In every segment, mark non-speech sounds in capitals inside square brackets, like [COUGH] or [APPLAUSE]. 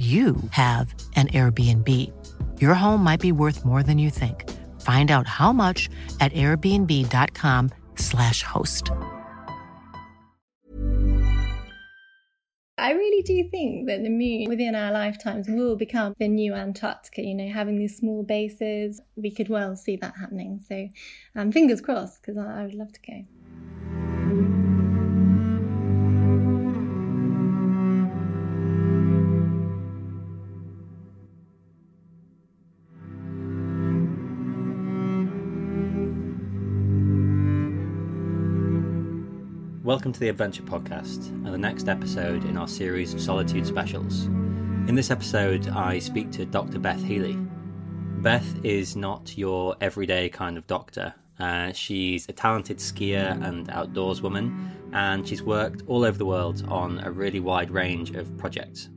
you have an Airbnb. Your home might be worth more than you think. Find out how much at airbnb.com/slash host. I really do think that the moon within our lifetimes will become the new Antarctica, you know, having these small bases. We could well see that happening. So, um, fingers crossed, because I, I would love to go. Welcome to the Adventure Podcast and the next episode in our series of Solitude specials. In this episode, I speak to Dr. Beth Healey. Beth is not your everyday kind of doctor. Uh, she's a talented skier and outdoors woman, and she's worked all over the world on a really wide range of projects.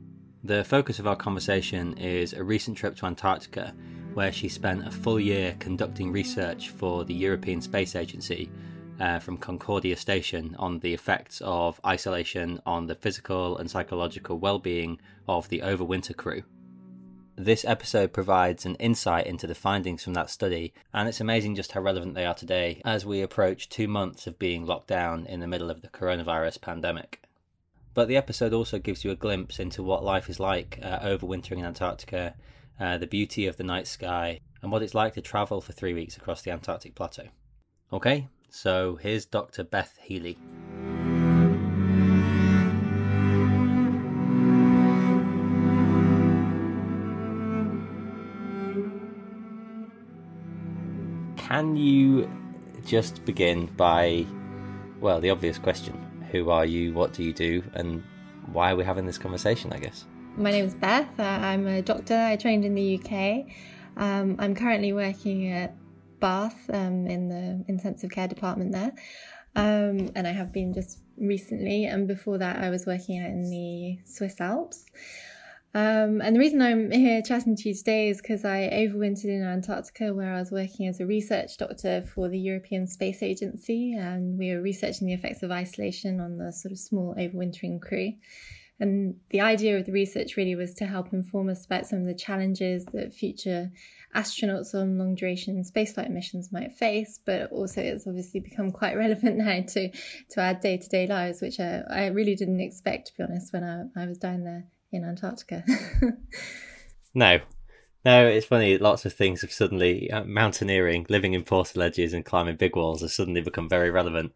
The focus of our conversation is a recent trip to Antarctica, where she spent a full year conducting research for the European Space Agency uh, from Concordia Station on the effects of isolation on the physical and psychological well being of the overwinter crew. This episode provides an insight into the findings from that study, and it's amazing just how relevant they are today as we approach two months of being locked down in the middle of the coronavirus pandemic. But the episode also gives you a glimpse into what life is like uh, overwintering in Antarctica, uh, the beauty of the night sky, and what it's like to travel for three weeks across the Antarctic plateau. Okay, so here's Dr. Beth Healey. Can you just begin by, well, the obvious question who are you, what do you do, and why are we having this conversation, I guess? My name is Beth. Uh, I'm a doctor. I trained in the UK. Um, I'm currently working at Bath um, in the intensive care department there. Um, and I have been just recently. And before that, I was working out in the Swiss Alps. Um, and the reason I'm here chatting to you today is because I overwintered in Antarctica, where I was working as a research doctor for the European Space Agency, and we were researching the effects of isolation on the sort of small overwintering crew. And the idea of the research really was to help inform us about some of the challenges that future astronauts on long duration spaceflight missions might face, but also it's obviously become quite [LAUGHS] relevant now to, to our day to day lives, which I, I, really didn't expect, to be honest, when I, I was down there in Antarctica. [LAUGHS] no. No, it's funny. Lots of things have suddenly, uh, mountaineering, living in portaledges and climbing big walls have suddenly become very relevant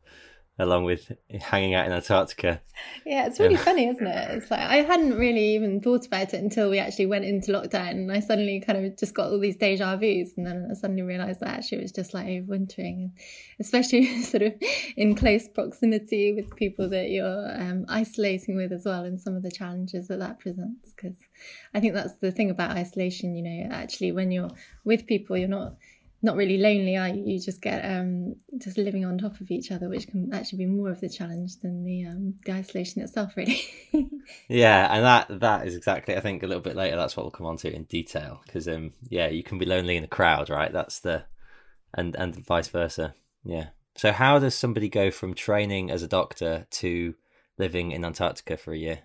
along with hanging out in Antarctica. Yeah, it's really um, funny, isn't it? It's like I hadn't really even thought about it until we actually went into lockdown, and I suddenly kind of just got all these deja vu's, and then I suddenly realised that actually it was just like overwintering, especially [LAUGHS] sort of in close proximity with people that you're um, isolating with as well, and some of the challenges that that presents. Because I think that's the thing about isolation. You know, actually, when you're with people, you're not not really lonely, are you? You just get um, just living on top of each other, which can actually be more of the challenge than the um, the isolation itself, really. [LAUGHS] yeah, and that that is exactly. I think a little bit later, that's what we'll come on to in detail, because um, yeah, you can be lonely in a crowd, right? That's the, and and vice versa. Yeah. So how does somebody go from training as a doctor to living in Antarctica for a year?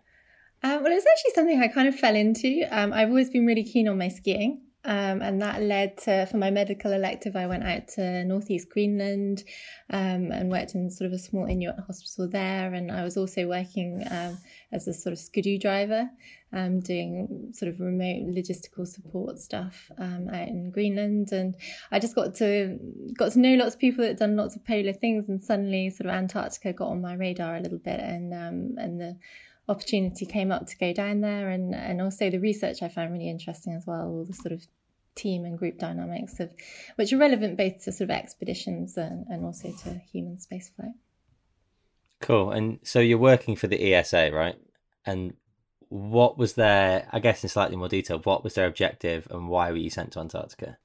Um, well, it was actually something I kind of fell into. Um, I've always been really keen on my skiing. Um, and that led to, for my medical elective, I went out to northeast Greenland um, and worked in sort of a small Inuit hospital there. And I was also working um, as a sort of skidoo driver, um, doing sort of remote logistical support stuff um, out in Greenland. And I just got to got to know lots of people that had done lots of polar things. And suddenly, sort of Antarctica got on my radar a little bit, and um, and the opportunity came up to go down there and and also the research I found really interesting as well all the sort of team and group dynamics of which are relevant both to sort of expeditions and, and also to human spaceflight. Cool. And so you're working for the ESA right? And what was their, I guess in slightly more detail, what was their objective and why were you sent to Antarctica?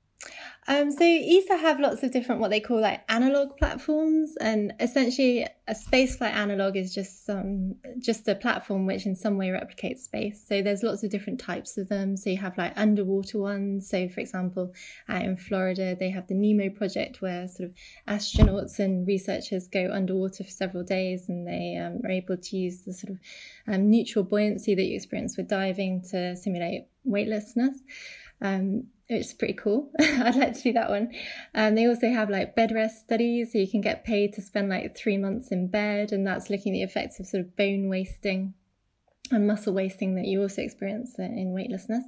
Um, so ESA have lots of different what they call like analog platforms, and essentially a spaceflight analog is just um, just a platform which in some way replicates space. So there's lots of different types of them. So you have like underwater ones. So for example, out in Florida, they have the NEEMO project where sort of astronauts and researchers go underwater for several days, and they um, are able to use the sort of um, neutral buoyancy that you experience with diving to simulate weightlessness. Um, it's pretty cool. [LAUGHS] I'd like to do that one. Um, they also have like bed rest studies, so you can get paid to spend like three months in bed, and that's looking at the effects of sort of bone wasting and muscle wasting that you also experience in weightlessness.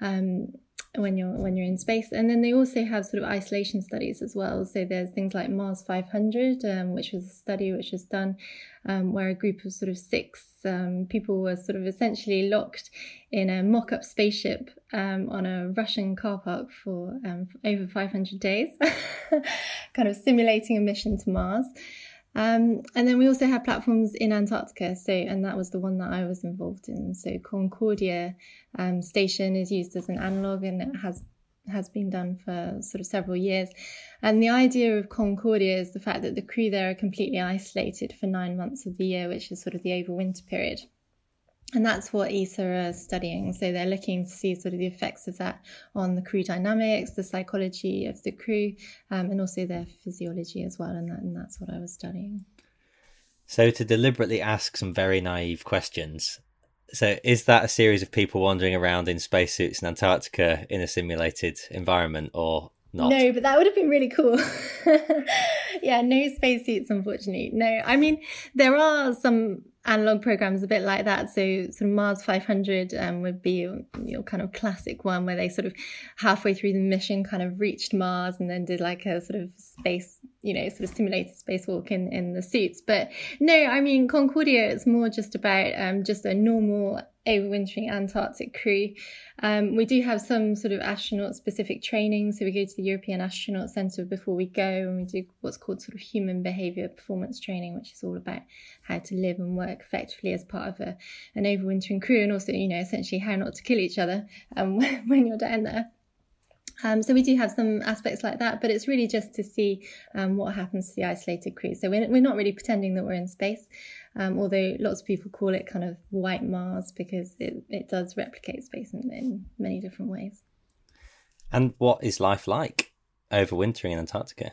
Um, when you're when you're in space. And then they also have sort of isolation studies as well. So there's things like mars 500 um, which was a study which was done um, where a group of sort of six um, people were sort of essentially locked in a mock-up spaceship um, on a russian car park for, um, for over 500 days [LAUGHS] kind of simulating a mission to mars um, and then we also have platforms in Antarctica. So, and that was the one that I was involved in. So, Concordia um, station is used as an analog, and it has has been done for sort of several years. And the idea of Concordia is the fact that the crew there are completely isolated for nine months of the year, which is sort of the overwinter period. And that's what ESA are studying. So they're looking to see sort of the effects of that on the crew dynamics, the psychology of the crew, um, and also their physiology as well. And, that, and that's what I was studying. So to deliberately ask some very naive questions. So is that a series of people wandering around in spacesuits in Antarctica in a simulated environment, or not. No, but that would have been really cool. [LAUGHS] yeah, no spacesuits, unfortunately. No, I mean, there are some analog programs a bit like that. So sort of Mars 500 um, would be your, your, kind of classic one where they sort of halfway through the mission kind of reached Mars and then did like a sort of space, you know, sort of simulated spacewalk in, in the suits. But no, I mean, Concordia, it's more just about um, just a normal overwintering Antarctic crew. Um, we do have some sort of astronaut specific training. So we go to the European Astronaut Centre before we go and we do what's called sort of human behaviour performance training, which is all about how to live and work effectively as part of a, an overwintering crew and also, you know, essentially how not to kill each other um, [LAUGHS] when you're down there. Um, so we do have some aspects like that, but it's really just to see um, what happens to the isolated crew. So we're, we're not really pretending that we're in space, um, although lots of people call it kind of white Mars because it, it does replicate space in, in many different ways. And what is life like overwintering in Antarctica?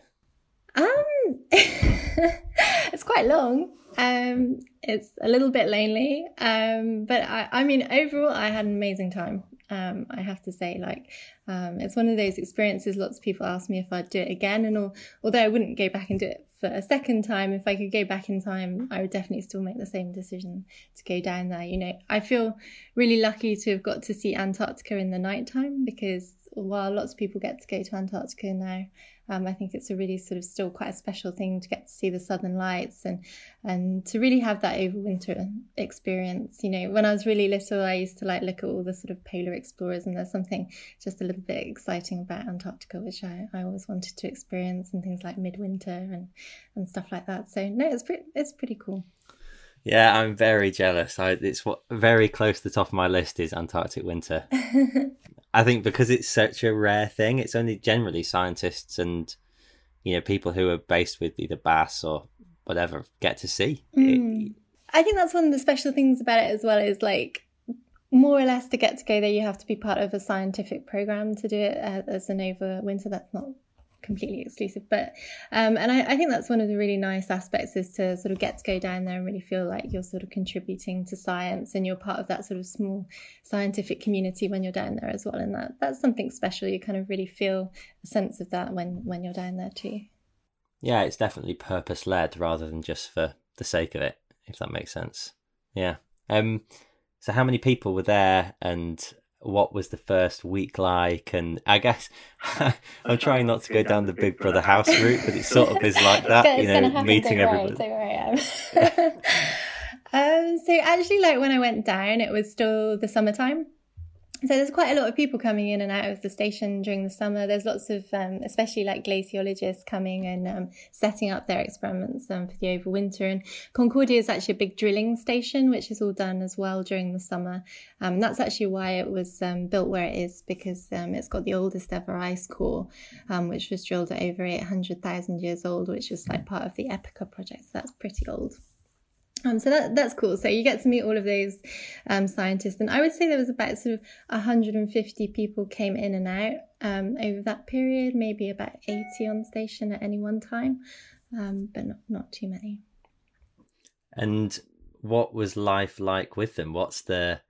Um, [LAUGHS] it's quite long. Um, it's a little bit lonely. Um, but I, I mean, overall, I had an amazing time. Um, I have to say, like, um, it's one of those experiences. Lots of people ask me if I'd do it again, and all, although I wouldn't go back and do it for a second time, if I could go back in time, I would definitely still make the same decision to go down there. You know, I feel really lucky to have got to see Antarctica in the nighttime because while lots of people get to go to Antarctica now, um, I think it's a really sort of still quite a special thing to get to see the southern lights and and to really have that overwinter experience. You know, when I was really little, I used to like look at all the sort of polar explorers, and there's something just a little bit exciting about Antarctica, which I, I always wanted to experience, and things like midwinter and and stuff like that. So no, it's pretty it's pretty cool. Yeah, I'm very jealous. I, it's what very close to the top of my list is Antarctic winter. [LAUGHS] I think because it's such a rare thing, it's only generally scientists and you know people who are based with either BAS or whatever get to see. Mm. It, I think that's one of the special things about it as well. Is like more or less to get to go there, you have to be part of a scientific program to do it uh, as an over winter That's not completely exclusive. But um, and I, I, think that's one of the really nice aspects is to sort of get to go down there and really feel like you're sort of contributing to science and you're part of that sort of small scientific community when you're down there as well. And that that's something special. You kind of really feel a sense of that when when you're down there too. Yeah, it's definitely purpose led rather than just for the sake of it, if that makes sense. Yeah. Um. So how many people were there, and what was the first week like? And i guess [LAUGHS] i'm trying not to go down the big brother house route but it sort of is like that you know meeting everybody. [LAUGHS] um, so actually like when i went down it was still the summertime so there's quite a lot of people coming in and out of the station during the summer. There's lots of, um, especially like glaciologists coming and um, setting up their experiments um, for the overwinter. And Concordia is actually a big drilling station, which is all done as well during the summer. Um, that's actually why it was um, built where it is, because um, it's got the oldest ever ice core, which was drilled at over 800,000 years old, which is like part of the EPICA project. So that's pretty old. Um, so that that's cool. So you get to meet all of those um, scientists, and I would say there was about sort of 150 people came in and out um, over that period, maybe about 80 on station at any one time, um, but not not too many. And what was life like with them? What's the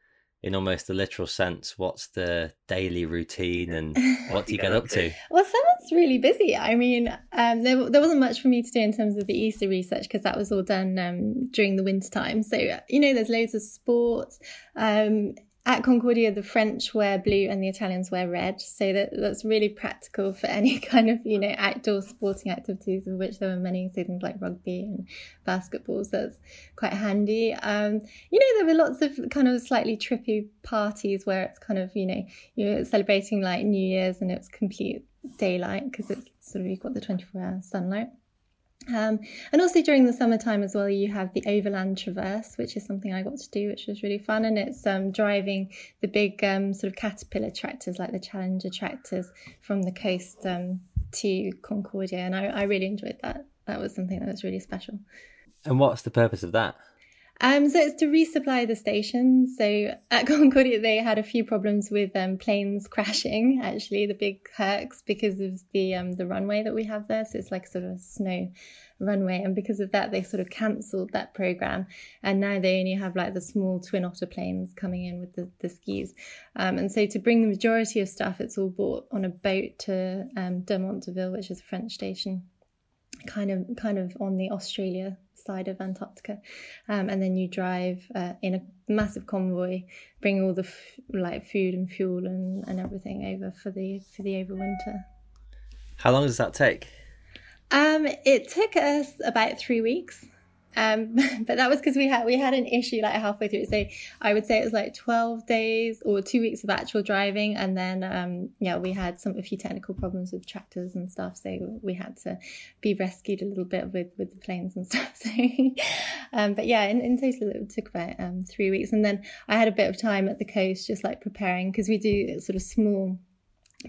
in almost the literal sense, what's the daily routine and [LAUGHS] what do you get up to? Well, someone's really busy. I mean, um, there, there wasn't much for me to do in terms of the ESA research because that was all done um, during the winter time. So, you know, there's loads of sports. Um, at Concordia, the French wear blue and the Italians wear red. So that, that's really practical for [LAUGHS] any kind of, you know, outdoor sporting activities, of which there are many, so things like rugby and basketball. So that's quite handy. Um, you know, there were lots of kind of slightly trippy parties where it's kind of, you know, you're celebrating like New Year's and it's complete daylight because it's sort of, you've got the 24 hour sunlight. Um, and also during the summertime as well, you have the Overland Traverse, which is something I got to do, which was really fun. And it's um, driving the big um, sort of caterpillar tractors, like the Challenger tractors, from the coast um, to Concordia. And I, I really enjoyed that. That was something that was really special. And what's the purpose of that? Um, so it's to resupply the station. So at [LAUGHS] Concordia, they had a few problems with um, planes [LAUGHS] crashing, actually, the big Hercs, because of the um, the runway that we have there. So it's like sort of a snow runway. And because of that, they sort of cancelled that program. And now they only have like the small twin otter planes coming in with the, the skis. Um, and so to bring the majority of stuff, it's all brought on a boat to um, Dumont d'Urville, which is a French station kind of kind of on the Australia side of Antarctica, um, and then you drive uh, in a massive convoy, bring all the f- like food and fuel and, and everything over for the for the overwinter. How long does that take? Um, it took us about three weeks. Um, [LAUGHS] but that was because we had we had an issue like halfway through. So I would say it was like twelve days or two weeks of actual driving, and then um, yeah, we had some a few technical problems with tractors and stuff. So we had to be rescued a little bit with with the planes and [LAUGHS] stuff. So, um, but yeah, in, in total it took about um, three weeks, and then I had a bit of time at the coast just like preparing because we do sort of small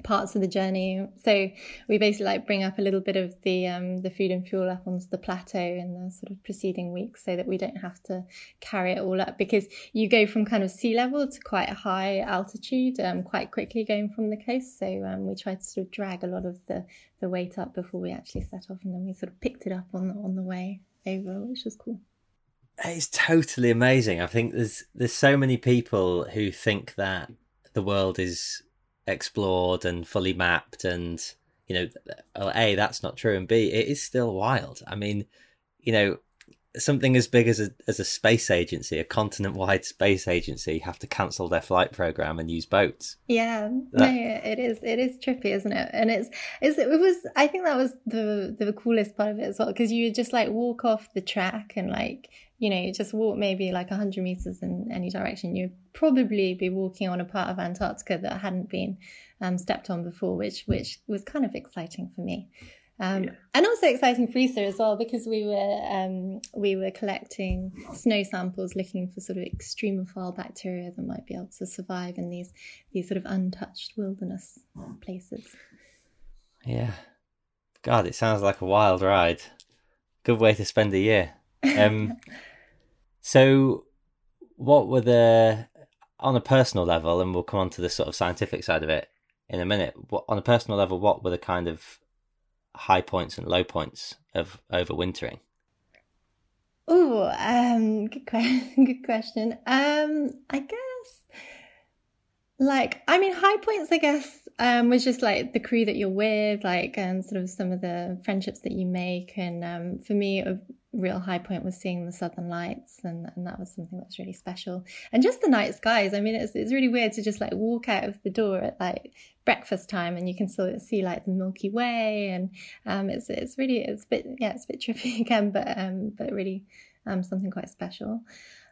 parts of the journey. So we basically like bring up a little bit of the um, the food and fuel up onto the plateau in the sort of preceding weeks, so that we don't have to carry it all up because you go from kind of sea level to quite a high altitude um, quite quickly going from the coast. So um, we tried to sort of drag a lot of the the weight up before we actually set off, and then we sort of picked it up on on the way over, which was cool. It's totally amazing. I think there's there's so many people who think that the world is explored and fully mapped and you know a that's not true and b it is still wild. I mean you know something as big as a as a space agency a continent wide space agency have to cancel their flight program and use boats. Yeah that... no it is it is trippy isn't it? And it's, it's it was i think that was the the coolest part of it as well because you would just like walk off the track and like you know, just walk maybe like 100 meters in any direction, you'd probably be walking on a part of Antarctica that hadn't been um, stepped on before, which which was kind of exciting for me. Um, yeah. And also exciting for ESA as well because we were um, we were collecting snow samples, looking for sort of extremophile bacteria that might be able to survive in these these sort of untouched wilderness places. Yeah, God, it sounds like a wild ride. Good way to spend a year. Um, So, what were the on a personal level, and we'll come on to the sort of scientific side of it in a minute. What, on a personal level, what were the kind of high points and low points of overwintering? Oh, um, good question. [LAUGHS] good question. Um, I guess, like, I mean, high points. I guess um, was just like the crew that you're with, like, and sort of some of the friendships that you make. And um, for me, real high point was seeing the southern lights and, and that was something that was really special and just the night skies i mean it's, it's really weird to just like walk out of the door at like breakfast time and you can still see like the milky way and um it's it's really it's a bit yeah it's a bit [LAUGHS] trippy again but um but really um something quite special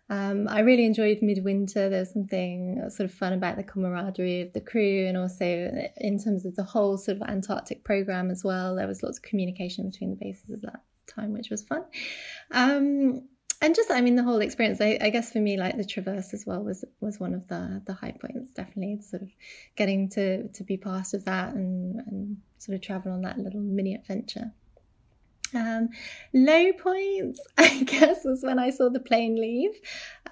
Um, I really enjoyed midwinter. There was something sort of fun about the camaraderie of the crew, and also in terms of the whole sort of Antarctic program as well. There was lots of communication between the bases at that time, which was fun. Um, and just, I mean, the whole experience. I, I, guess for me, like the traverse as well was was one of the the high points. Definitely, sort of getting to to be part of that and and sort of travel on that little mini adventure. Um, low points, [LAUGHS] I guess, was when I saw the plane leave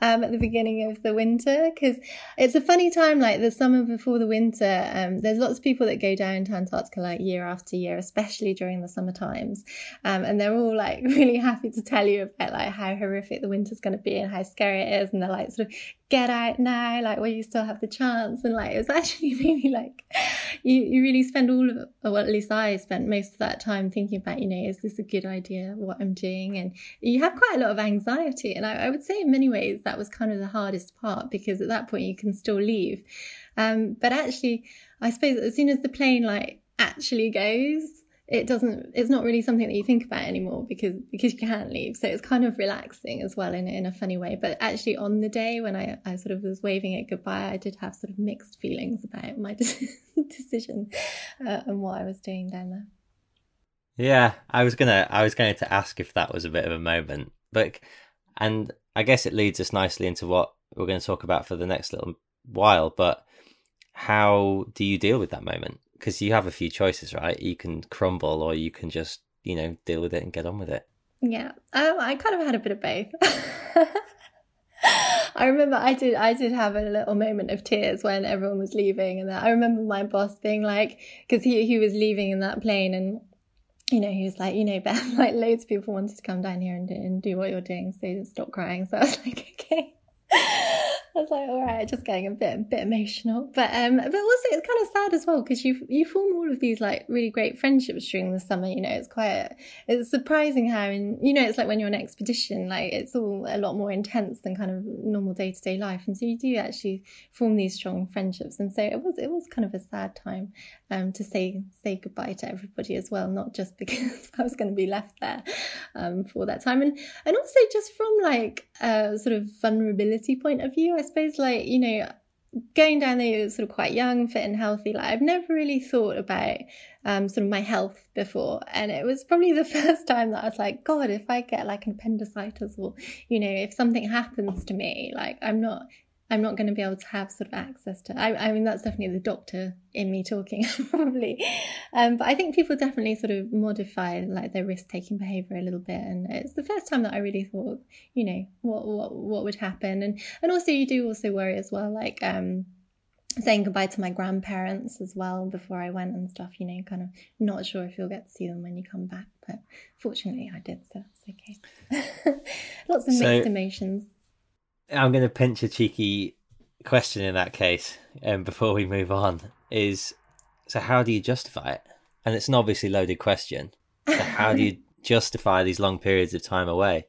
um, at the beginning of the winter because it's a funny time, like the summer before the winter. Um, there's lots of people that go down to Antarctica like year after year, especially during the summer times, um, and they're all like [LAUGHS] really happy to tell you about like how horrific the winter's going to be and how scary it is, and they're like sort of get out now, like where you still have the chance. And like it was [LAUGHS] actually really like you, you really spend all of well, at least I spent most of that time thinking about, you know, is this a good idea what I'm doing? And you have quite a lot of anxiety. And I, I would say in many ways that was kind of the hardest part because at that point you can still leave. Um, but actually, I suppose as soon as the plane like actually goes, it doesn't it's not really something that you think about anymore because because you can't leave. So it's kind of relaxing as well in, in a funny way. But actually on the day when I, I sort of was waving it goodbye i did have sort of mixed feelings about my [LAUGHS] decision uh, and what i was doing down there. Yeah i was gonna i was going to ask if that was a bit of a moment but and i guess it leads us nicely into what we're going to talk about for the next little while but how do you deal with that moment because you have a few choices, right? You can crumble or you can just, you know, deal with it and get on with it. Yeah, um, I kind of had a bit of both. [LAUGHS] I remember I did I did have a little moment of tears when everyone was leaving, and I remember my boss being like, because he he was leaving in that plane, and you know he was like, you know, Beth, [LAUGHS] like loads of people wanted to come down here and, and do what you're doing, so stop crying. So I was like, [LAUGHS] okay. I was like, all right, just getting a bit, a bit emotional, but um, but also it's kind of sad as well because you you form all of these like really great friendships during the summer. You know, it's quite it's surprising how in you know it's like when you're on expedition, like it's all a lot more intense than kind of normal day to day life, and so you do actually form these strong friendships. And so it was it was kind of a sad time um to say say goodbye to everybody as well, not just [LAUGHS] because I was going to be left there um for that time, and and also just from like a sort of vulnerability point of view. I suppose, like, you know, going down there sort of quite young, fit and healthy, like I've never really thought about um, sort of my health before. And it was probably the [LAUGHS] first time that I was like, God, if I get like an appendicitis or, you know, if something happens to me, like I'm not I'm not going to be able to have sort of access to. I, I mean, that's definitely the doctor in me talking, [LAUGHS] probably. Um, but I think people definitely sort of modify like their risk taking behavior a little bit, and it's the first time that I really thought, you know, what what what would happen, and and also you do also worry as well, like um, saying goodbye to my grandparents as well before I went and stuff. You know, kind of not sure if you'll get to see them when you come back, but fortunately I did, so that's okay. [LAUGHS] Lots of mixed so, emotions. I'm going to pinch a cheeky question in that case, um, before we move on, is so how do you justify it? And it's an obviously loaded question. So how do you [LAUGHS] justify these long periods of time away?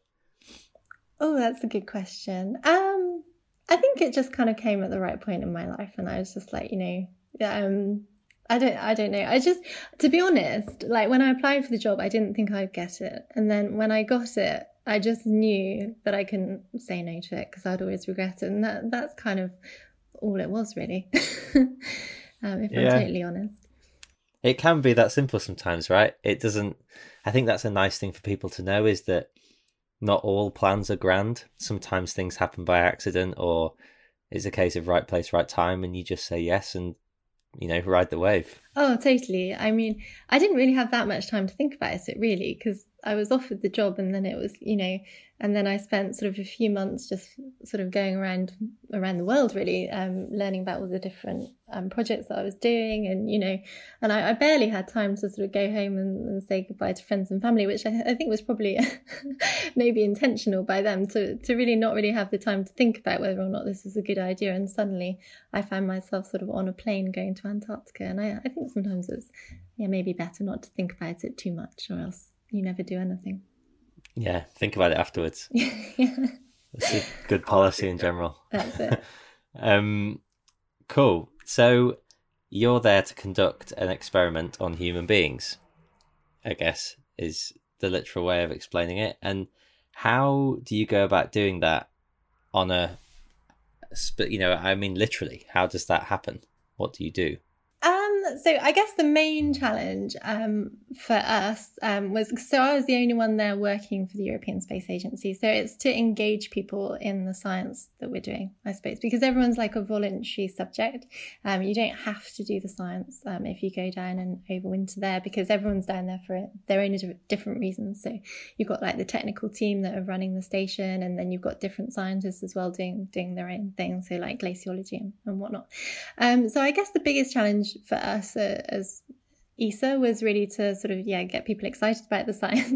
Oh, that's a good question. Um, I think it just kind of came at the right point in my life, and I was just like, you know, um, I don't, I don't know. I just, to be honest, like when I applied for the job, I didn't think I'd get it, and then when I got it, I just knew that I couldn't say no to it because I'd always regret it, and that that's kind of all it was really. [LAUGHS] um, if yeah. I'm totally honest, it can be that simple sometimes, right? It doesn't. I think that's a nice thing for people to know is that not all plans are grand. Sometimes things happen by accident, or it's a case of right place, right time, and you just say yes, and you know, ride the wave. Oh, totally. I mean, I didn't really have that much time to think about it, really, because I was offered the job and then it was, you know, and then I spent sort of a few months just sort of going around around the world really, um, learning about all the different um, projects that I was doing, and you know, and I, I barely had time to sort of go home and, and say goodbye to friends and family, which I, I think was probably [LAUGHS] maybe intentional by them to to really not really have the time to think about whether or not this was a good idea. And suddenly, I found myself sort of on a plane going to Antarctica, and I, I think sometimes it's yeah maybe better not to think about it too much, or else you never do anything. Yeah, think about it afterwards. [LAUGHS] yeah. That's a good policy in general. [LAUGHS] That's it. [LAUGHS] um, cool. So you're there to conduct an experiment on human beings, I guess, is the literal way of explaining it. And how do you go about doing that on a, you know, I mean, literally, how does that happen? What do you do? So I guess the main challenge um, for us um, was so I was the only one there working for the European Space Agency. So it's to engage people in the science that we're doing, I suppose, because everyone's like a voluntary subject. Um, you don't have to do the science um, if you go down and overwinter there, because everyone's down there for their own different reasons. So you've got like the technical team that are running the station, and then you've got different scientists as well doing doing their own thing. So like glaciology and, and whatnot. Um, so I guess the biggest challenge for us us uh, as ESA was really to sort of yeah get people excited about the science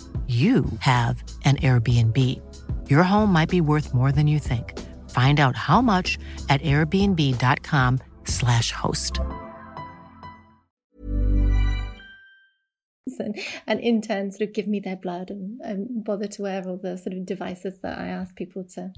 you have an Airbnb. Your home might be worth more than you think. Find out how much at airbnb.com/slash host. And, interns sort of give me their blood and, and bother to wear all the sort of devices that I ask people to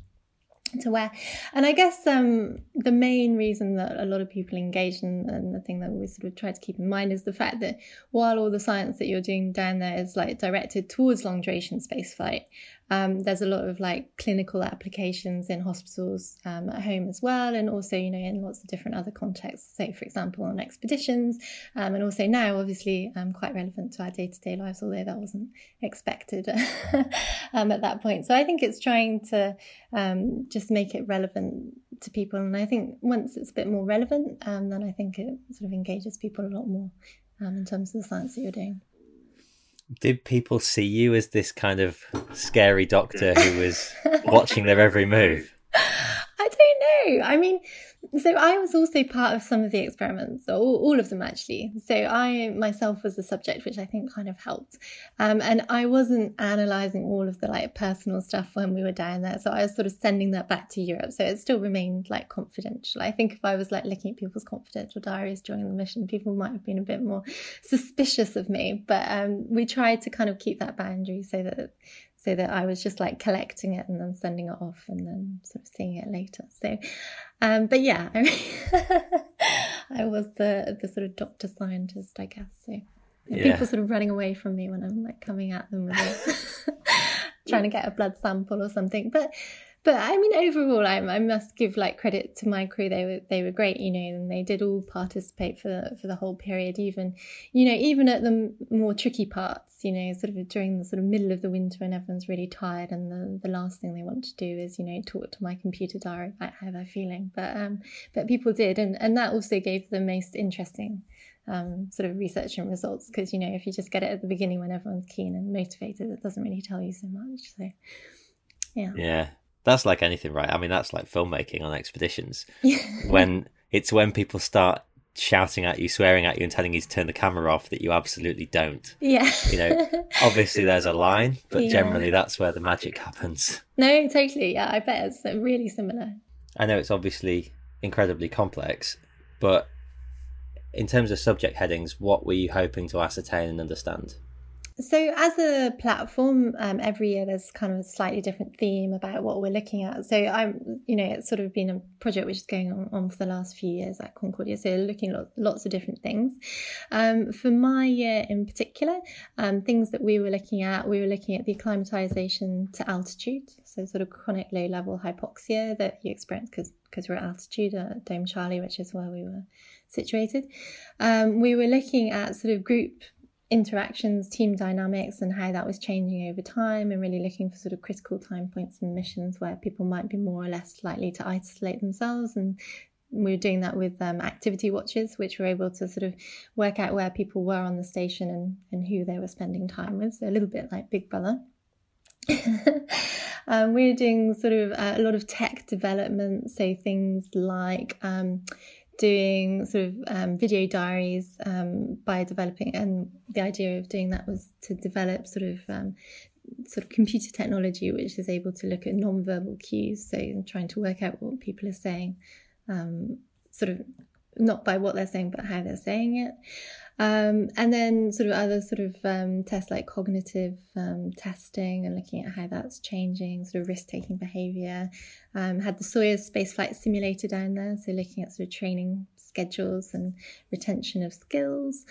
to wear. And I guess um, the main reason that a lot of people engage in, and the thing that we sort of try to keep in mind is the fact that while all the science that you're doing down there is like directed towards long duration spaceflight, um, there's a lot of like clinical applications in hospitals um, at home as well, and also you know in lots of different other contexts. Say, for example, on expeditions, um, and also now, obviously, um, quite relevant to our day to day lives, although that wasn't expected [LAUGHS] um, at that point. So I think it's trying to um, just make it relevant to people, and I think once it's a bit more relevant, then I think it sort of engages people a lot more in terms of the science that you're doing did people see you as this kind of scary doctor who was watching their every move? [LAUGHS] I don't know. I mean, so I was also part of some of the experiments, all, all of them actually. So I myself was the subject, which I think kind of helped. Um, and I wasn't analysing all of the like personal stuff when we were down there. So I was sort of sending that back to Europe. So it still remained like confidential. I think if I was like looking at people's confidential diaries during the mission, people might have been a bit more suspicious of me. But um, we tried to kind of keep that boundary so that so that I was just like collecting it and then sending it off and then sort of seeing it later. So, um, but yeah, I, [LAUGHS] mean, I was the the sort of doctor scientist, I guess. So yeah. people sort of running away from me when I'm like coming at them with [LAUGHS] trying to get a blood sample or something. But but I mean, overall, I, I, must give like credit to my crew. They were they were great, you know, and they did all participate for for the whole period. Even, you know, even at the more tricky parts, you know, sort of during the sort of middle of the winter when everyone's really tired, and the the last thing they want to do is you know talk to my computer diary about how they're feeling. But um, but people did, and and that also gave the most interesting. Um, sort of research and results because you know if you just get it at the beginning when everyone's keen and motivated it doesn't really tell you so much so yeah yeah that's like anything, right? I mean, that's like filmmaking on expeditions. [LAUGHS] when it's when people start shouting at you, swearing at you, and telling you to turn the camera off that you absolutely don't. Yeah. You know, [LAUGHS] obviously there's a line, but yeah. generally that's where the magic happens. No, totally. Yeah, I bet it's uh, really similar. I know it's obviously incredibly complex, but in terms of subject headings, what were you hoping to ascertain and understand? So, as a platform, um, every year there's kind of a slightly different theme about what we're looking at. So, I'm, you know, it's sort of been a project which is going on, for the last few years at Concordia. So, looking at lots of different things. Um, for my year in particular, um, things that we were looking at, we were looking at the acclimatization to altitude. So, sort of chronic low level hypoxia that you experience because because we're at altitude at Dome Charlie, which is where we were situated. Um, we were looking at sort of group interactions, team dynamics, and how that was changing over time, and really looking for sort of critical time points and missions where people might be more or less likely to isolate themselves. And we were doing that with um, activity watches, which were able to sort of work out where people were on the station and, and who they were spending time with. So a little bit like Big Brother. [LAUGHS] um, we we're doing sort of a lot of tech development, so things like um, doing sort of um, video diaries um, by developing, and the idea of doing that was to develop sort of um, sort of computer technology which is able to look at non-verbal cues, so trying to work out what people are saying, um, sort of not by what they're saying but how they're saying it. Um, and then sort of other sort of um, tests like cognitive um, testing and looking at how that's changing, sort of risk taking behavior. Um, had the Soyuz spaceflight simulator down there, so looking at sort of training schedules and retention of skills.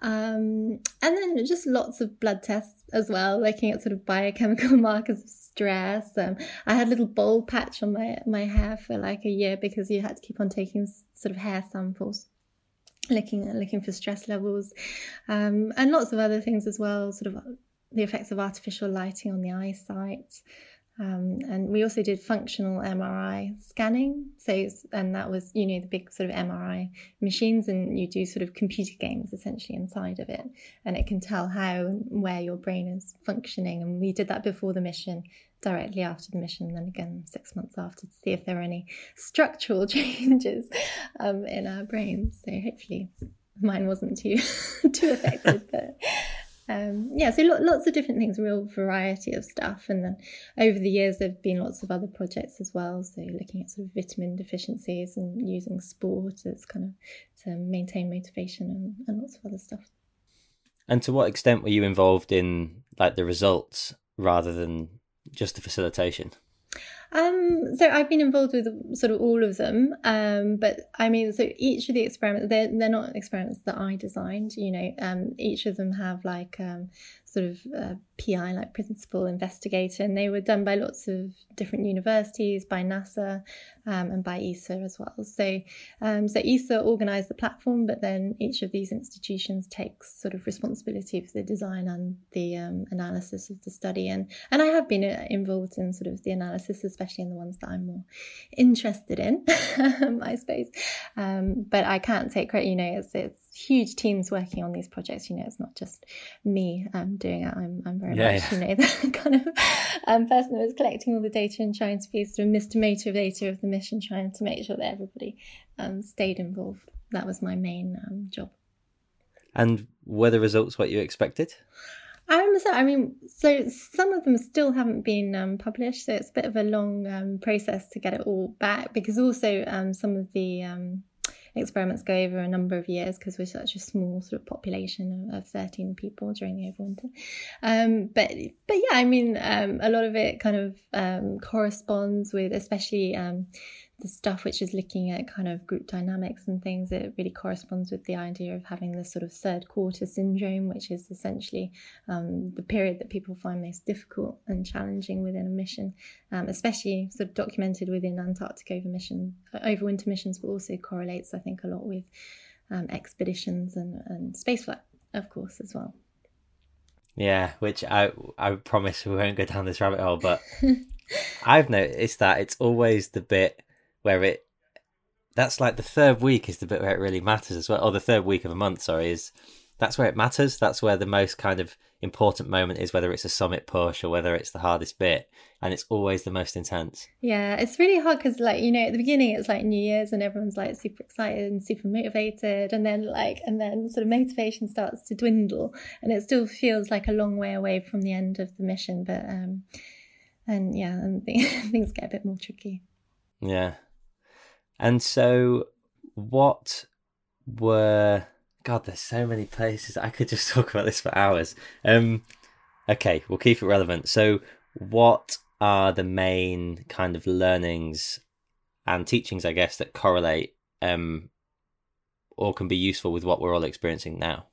Um, and then just lots of blood tests as well, looking at sort of biochemical [LAUGHS] markers of stress. Um, I had a little bald patch on my, my hair for like a year because you had to keep on taking sort of hair samples looking looking for stress levels um, and lots of other things as well sort of the effects of artificial lighting on the eyesight um, and we also did functional MRI scanning. So, and that was, you know, the big sort of MRI machines, and you do sort of computer games essentially inside of it, and it can tell how and where your brain is functioning. And we did that before the mission, directly after the mission, and then again six months after to see if there were any structural [LAUGHS] changes um, in our brains. So, hopefully, mine wasn't too [LAUGHS] too affected, [LAUGHS] but um, yeah, so lots of different things, real variety of stuff. And then over the years, there have been lots of other projects as well. So looking at sort of vitamin deficiencies and using sport as kind of to maintain motivation and, and lots of other stuff. And to what extent were you involved in like the results rather than just the facilitation? Um, so I've been involved with sort of all of them, um, but I mean, so each of the experiments, they're, they're not experiments that I designed, you know, um, each of them have like um, sort of uh, PI, like principal investigator, and they were done by lots of different universities, by NASA, um, and by ESA as well. So, um, so ESA organised the platform, but then each of these institutions takes sort of responsibility for the design and the um, analysis of the study. And and I have been uh, involved in sort of the analysis, especially in the ones that I'm more interested in, [LAUGHS] I suppose. Um, but I can't take credit. You know, it's it's huge teams working on these projects. You know, it's not just me um, doing it. I'm, I'm very yeah, much, yeah. you know, [LAUGHS] the kind of um, person that was collecting all the data and trying to be sort of Mr. Motivator of the mission, trying to make sure that everybody um, stayed involved. That was my main um, job. And were the results what you expected? Um, so I mean, so some of them still haven't been um, published, so it's a bit of a long um, process to get it all back. Because also um, some of the um, experiments go over a number of years because we're such a small sort of population of, of 13 people during the overwinter. Um, but but yeah, I mean, um, a lot of it kind of um, corresponds with, especially um, the stuff which is looking at kind of group dynamics and things, it really corresponds with the idea of having this sort of third quarter syndrome, which is essentially um, the period that people find most difficult and challenging within a mission, um, especially sort of documented within Antarctic over mission, uh, overwinter missions, but also correlates, I think, a lot with um, expeditions and, and spaceflight, of course, as well. Yeah, which I I promise we won't go down this rabbit hole, but [LAUGHS] I've noticed that it's always the bit where it that's like the third week is the bit where it really matters as well. Or the third week of a month sorry is that's where it matters. That's where the most kind of important moment is whether it's a summit push or whether it's the hardest bit. And it's always the most intense. Yeah it's really hard because like you know at the beginning it's like new year's and everyone's like super excited and super motivated. And then like and then sort of motivation starts to dwindle and it still feels like a long way away from the end of the mission. But um and yeah and [LAUGHS] things get a bit more tricky. Yeah and so, what were God? There's so many places I could just [LAUGHS] talk about this for hours. Um, okay, we'll keep it relevant. So, what are the main kind of learnings and teachings, I guess, that correlate um, or can be useful with what we're all experiencing now?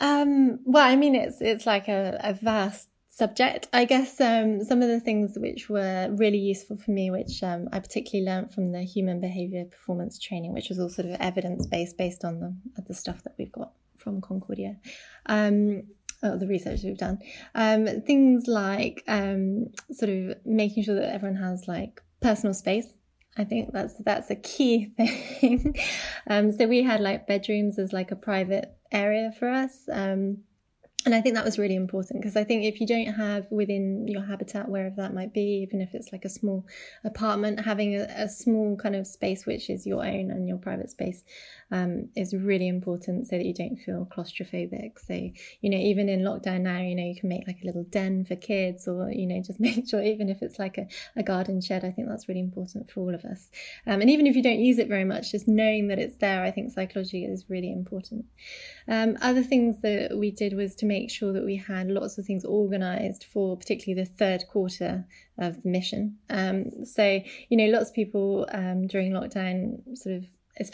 Um, well, I mean, it's it's like a, a vast subject. I guess um, some of the things which were really useful for me, which um, I particularly learned from the human behavior performance training, which was all sort of evidence based, based on the, the stuff that we've got from Concordia. Um, oh, the research we've done. Um, things like um, sort of making sure that everyone has like personal space. I think that's that's a key [LAUGHS] thing. um, so we had like bedrooms as like a private area for us. Um, and I think that was really important because I think if you don't have within your habitat, wherever that might be, even if it's like a small apartment, having a, a small kind of space which is your own and your private space um, is really important so that you don't feel claustrophobic. So, you know, even in lockdown now, you know, you can make like a little den for kids or, you know, just [LAUGHS] make sure, even if it's like a, a garden shed, I think that's really important for all of us. Um, and even if you don't use it very much, just knowing that it's there, I think psychology is really important. Um, other things that we did was to make make sure that we had lots of things organized for particularly the third quarter of the mission. Um, so, you know, lots of people um, during lockdown sort of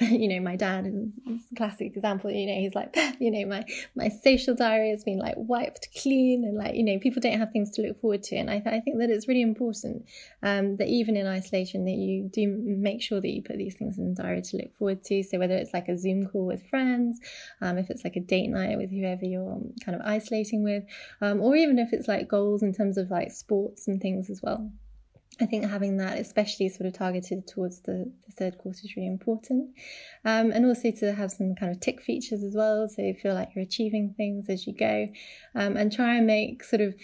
you know, my dad is classic example, you know, he's like, [LAUGHS] you know, my, my social diary has been like wiped clean and like, you know, people don't have things to look forward to. And I, th- I think that it's really important um, that even in isolation that you do make sure that you put these things in the diary to look forward to. So whether it's like a Zoom call with friends, um, if it's like a date night with whoever you're kind of isolating with, um, or even if it's like goals in terms of like sports and things as well. I think having that, especially sort of targeted towards the, the third quarter, is really important. Um, and also to have some kind of tick features as well. So you feel like you're achieving things as you go um, and try and make sort of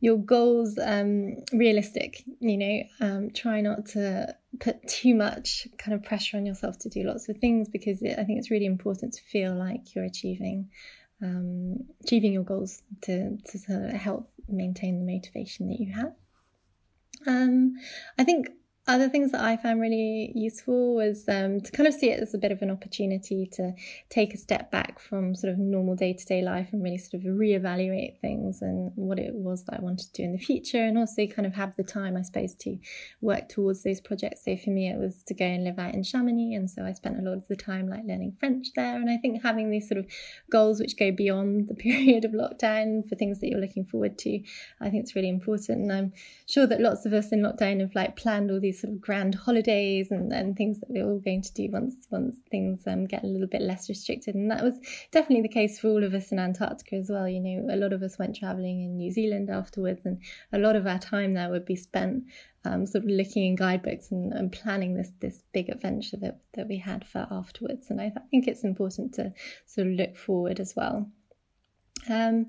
your goals um, realistic. You know, um, try not to put too much kind of pressure on yourself to do lots of things because it, I think it's really important to feel like you're achieving. Um, achieving your goals to, to, to help maintain the motivation that you have. Um, I think other things that I found really useful was um, to kind of see it as a bit of an opportunity to take a step back from sort of normal day to day life and really sort of reevaluate things and what it was that I wanted to do in the future, and also kind of have the time, I suppose, to work towards those projects. So for me, it was to go and live out in Chamonix, and so I spent a lot of the time like learning French there. And I think having these sort of goals which go beyond the [LAUGHS] period of lockdown for things that you're looking forward to, I think it's really important. And I'm sure that lots of us in lockdown have like planned all these these sort of grand holidays and, and things that we're all going to do once once things um, get a little bit less restricted. And that was definitely the case for all of us in Antarctica as well. You know, a lot of us went traveling in New Zealand afterwards, and a lot of our time there would be spent um, sort of looking in guidebooks and, and, planning this this big adventure that, that we had for afterwards. And I, I think it's important to sort of look forward as well. Um,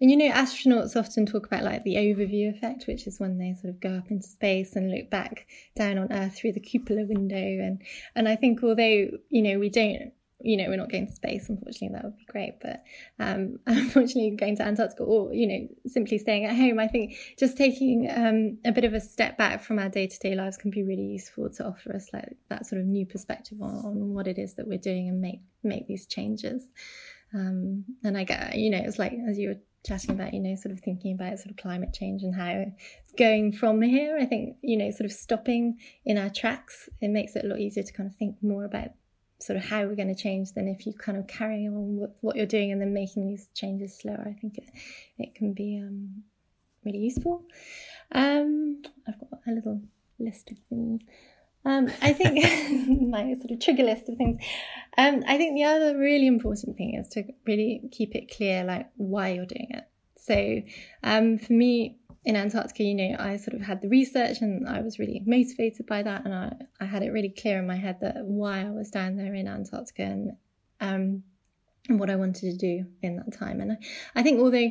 and you know, astronauts often talk about like the overview effect, which is when they sort of go up into space and look back down on Earth through the cupola window. And and I think although you know we don't, you know, we're not going to space, unfortunately, that would be great. But um, [LAUGHS] unfortunately, going to Antarctica or you know simply staying at home, I think just taking um, a bit of a step back from our day to day lives can be really useful to offer us like that sort of new perspective on, on what it is that we're doing and make make these changes. Um, and I get, you know, it's like as you were chatting about, you know, sort of thinking about sort of climate change and how it's going from here. I think, you know, sort of stopping in our tracks, it makes it a lot easier to kind of think more about sort of how we're going to change than if you kind of carry on with what you're doing and then making these changes slower. I think it, it can be um, really useful. Um, I've got a little list of things. Um, I think [LAUGHS] my sort of trigger list of things. Um, I think the other really important thing is to really keep it clear, like why you're doing it. So, um, for me in Antarctica, you know, I sort of had the research and I was really motivated by that, and I, I had it really clear in my head that why I was down there in Antarctica and um, and what I wanted to do in that time. And I, I think although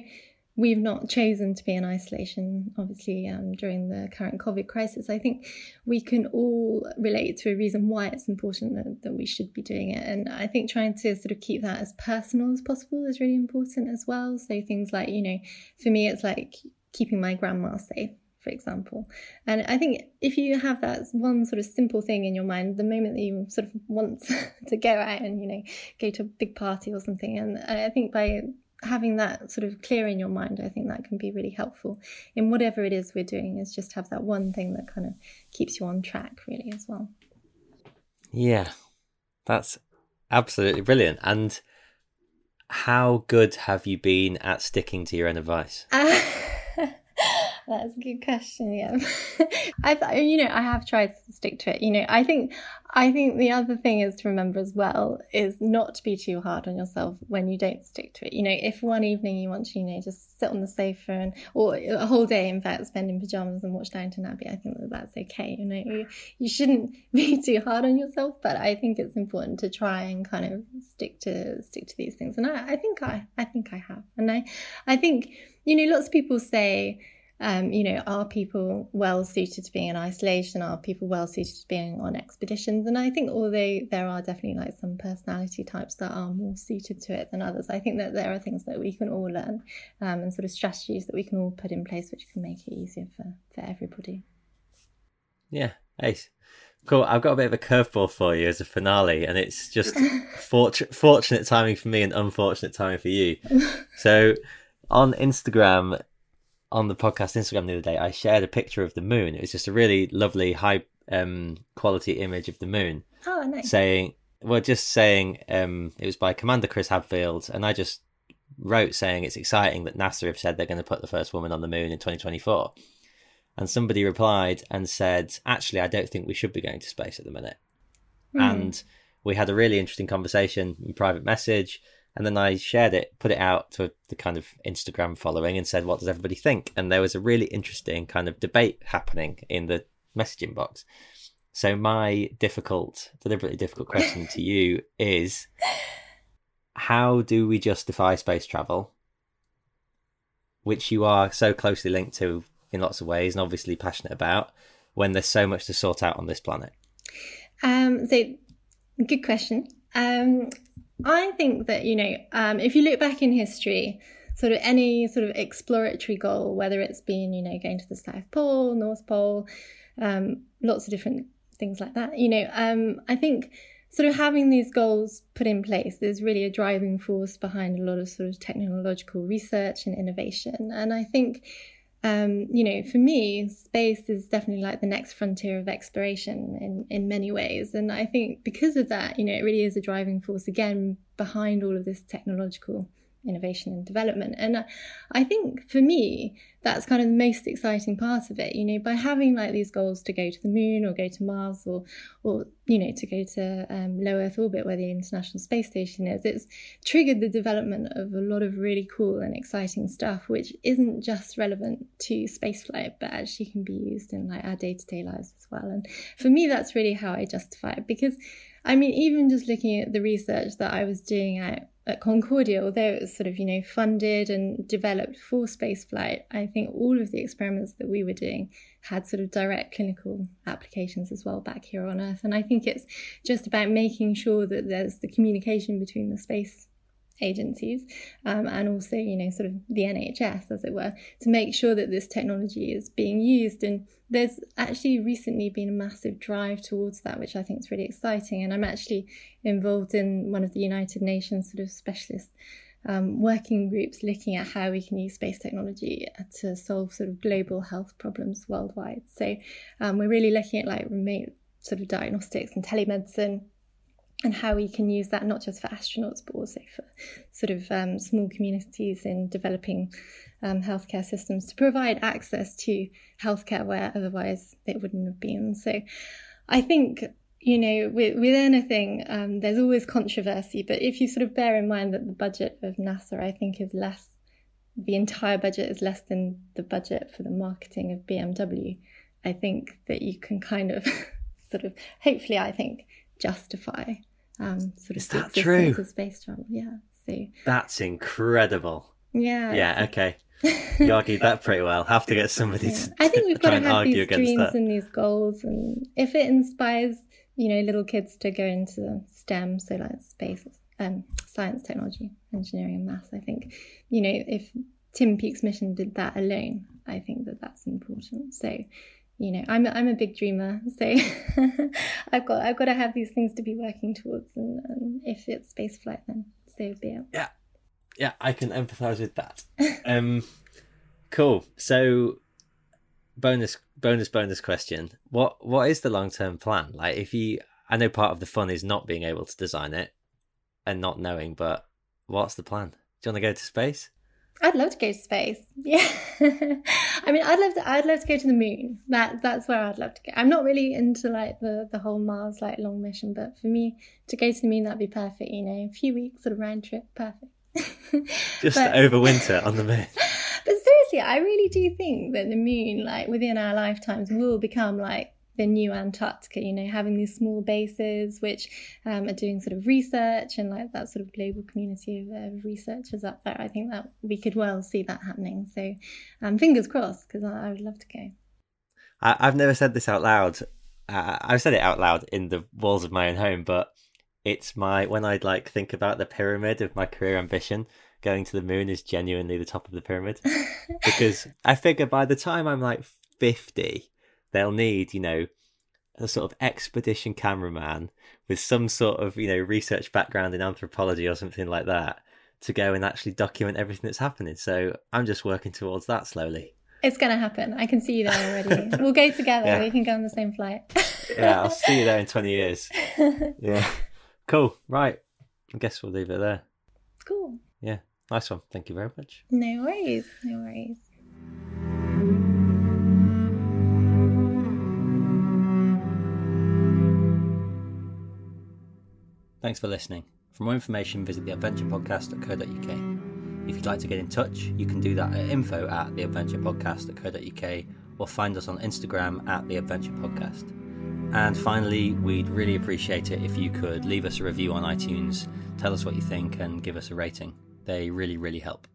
we've not chosen to be in isolation, obviously, um, during the current COVID crisis. I think we can all relate to a reason why it's important that, that we should be doing it. And I think trying to sort of keep that as personal as possible is really important as well. So things like, you know, for me, it's like keeping my grandma safe. For example, and I think if you have that one sort of simple thing in your mind, the moment that you sort of want [LAUGHS] to go out and you know go to a big party or something, and I think by having that sort of clear in your mind, I think that can be really helpful in whatever it is we're doing, is just have that one thing that kind of keeps you on track, really, as well. Yeah, that's absolutely brilliant. And how good have you been at sticking to your own advice? Uh, [LAUGHS] That's a good question. Yeah, [LAUGHS] I you know I have tried to stick to it. You know, I think I think the other thing is to remember as well is not to be too hard on yourself when you don't stick to it. You know, if one evening you want to, you know, just sit on the sofa and or a whole day, in fact, spend in pajamas and watch Downton Abbey, I think that that's okay. You know, you, you shouldn't [LAUGHS] be too hard on yourself, but I think it's important to try and kind of stick to stick to these things. And I, I think I I think I have, and I I think you know lots of people say um, you know, are people well suited to being in isolation? Are people well suited to being on expeditions? And I think although there are definitely like some personality types that are more suited to it than others, I think that there are things that we can all learn um, and sort of strategies that we can all put in place which can make it easier for, for everybody. Yeah, ace. Cool. I've got a bit of a curveball for you as a finale, and it's just [LAUGHS] fort- fortunate timing for me and unfortunate timing for you. So, on Instagram, on the podcast Instagram the other day, I shared a picture of the moon. It was just a really lovely, high um, quality image of the moon. Oh, nice. Saying, well, just saying, um, it was by Commander Chris Hadfield, and I just wrote saying it's exciting that NASA have said they're going to put the first woman on the moon in 2024. And somebody replied and said, actually, I don't think we should be going to space at the minute. Mm. And we had a really interesting conversation in private message and then I shared it, put it out to the kind of Instagram following, and said, "What does everybody think?" And there was a really interesting kind of debate happening in the messaging box. So my difficult, deliberately difficult question to [LAUGHS] you is: How do we justify space travel, which you are so closely linked to in lots of ways, and obviously passionate about, when there's so much to sort out on this planet? Um, so, good question. Um, I think that, you know, um, if you look back in history, sort of any sort of exploratory goal, whether it's been, you know, going to the South Pole, North Pole, um, lots of different things like that, you know, um, I think sort of having these goals put in place is really a driving force behind a lot of sort of technological research and innovation. And I think um, you know, for me, space is definitely like the next frontier of exploration in, in many ways. And I think because of that, you know, it really is a driving force again behind all of this technological innovation and development. And I think for me, that's kind of the most exciting part of it. You know, by having like these goals to go to the moon or go to Mars or, or you know, to go to um, low Earth orbit where the International Space Station is, it's triggered the development of a lot of really cool and exciting stuff, which isn't just relevant to spaceflight, but actually can be used in like our day to day lives as well. And for me, that's really how I justify it because. I mean, even just looking at the research that I was doing at at Concordia, although it was sort of, you know, funded and developed for spaceflight, I think all of the experiments that we were doing had sort of direct clinical applications as well back here on Earth. And I think it's just about making sure that there's the communication between the space agencies um, and also you know sort of the NHS as it were to make sure that this technology is being used. And there's actually recently been a massive drive towards that which I think is really exciting. And I'm actually involved in one of the United Nations sort of specialist um, working groups looking at how we can use space technology to solve sort of global health problems worldwide. So um, we're really looking at like remote sort of diagnostics and telemedicine and how we can use that not just for astronauts but also for sort of um, small communities in developing um, healthcare systems to provide access to healthcare where otherwise it wouldn't have been. So I think you know, with, with anything, um, there's always controversy. But if you sort of bear in mind that the budget of NASA, I think, is less, the entire budget is less than the budget for the marketing of BMW, I think that you can kind of [LAUGHS] sort of, hopefully, I think, justify um, sort of Is that true? space travel. Yeah. So that's incredible. Yeah. Yeah. Okay. [LAUGHS] You argued that pretty well. Have to get somebody yeah. to. I think we've got to have these dreams and these goals, and if it inspires, you know, little kids to go into STEM, so like space, um, science, technology, engineering, and maths. I think, you know, if Tim Peake's mission did that alone, I think that that's important. So, you know, I'm a, I'm a big dreamer, so [LAUGHS] I've got I've got to have these things to be working towards, and, and if it's space flight, then so be it. Yeah, yeah, I can empathise with that. [LAUGHS] um, cool. So, bonus, bonus, bonus question: what what is the long term plan? Like, if you, I know part of the fun is not being able to design it and not knowing, but what's the plan? Do you want to go to space? I'd love to go to space. [LAUGHS] Yeah, I mean, I'd love to. I'd love to go to the moon. That that's where I'd love to go. I'm not really into like the the whole Mars like long mission, but for me to go to the moon, that'd be perfect. You know, a few weeks sort of round trip, perfect. [LAUGHS] Just but, over winter on the moon. [LAUGHS] But seriously, I really do think that the moon, like within our lifetimes, will become like the new Antarctica, you know, having these small bases which um, are doing sort of research and like that sort of global community of uh, researchers up there. I think that we could well see that happening. So um, fingers crossed, because I, I, would love to go. I, have never said this out loud. Uh, I've said it out loud in the walls of my own home, but it's my when I'd like think about the pyramid of my career ambition. Going to the moon is genuinely the top of the pyramid [LAUGHS] because I figure by the time I'm like fifty, they'll need, you know, a sort of expedition cameraman with some sort of, you know, research background in anthropology or something like that to go and actually document everything that's happening. So I'm just working towards that slowly. It's going to happen. I can see you there already. we'll go together. Yeah. We can go on the same flight. [LAUGHS] yeah, I'll see you there in 20 years. [LAUGHS] Yeah. Cool. Right. I guess we'll leave it there. Cool. Yeah. Nice one. Thank you very much. No worries. No worries. Thanks for listening. For more information, visit theadventurepodcast.co.uk. If you'd like to get in touch, you can do that at info at theadventurepodcast.co.uk or find us on Instagram at theadventurepodcast. And finally, we'd really appreciate it if you could leave us a review on iTunes, tell us what you think, and give us a rating. They really, really help.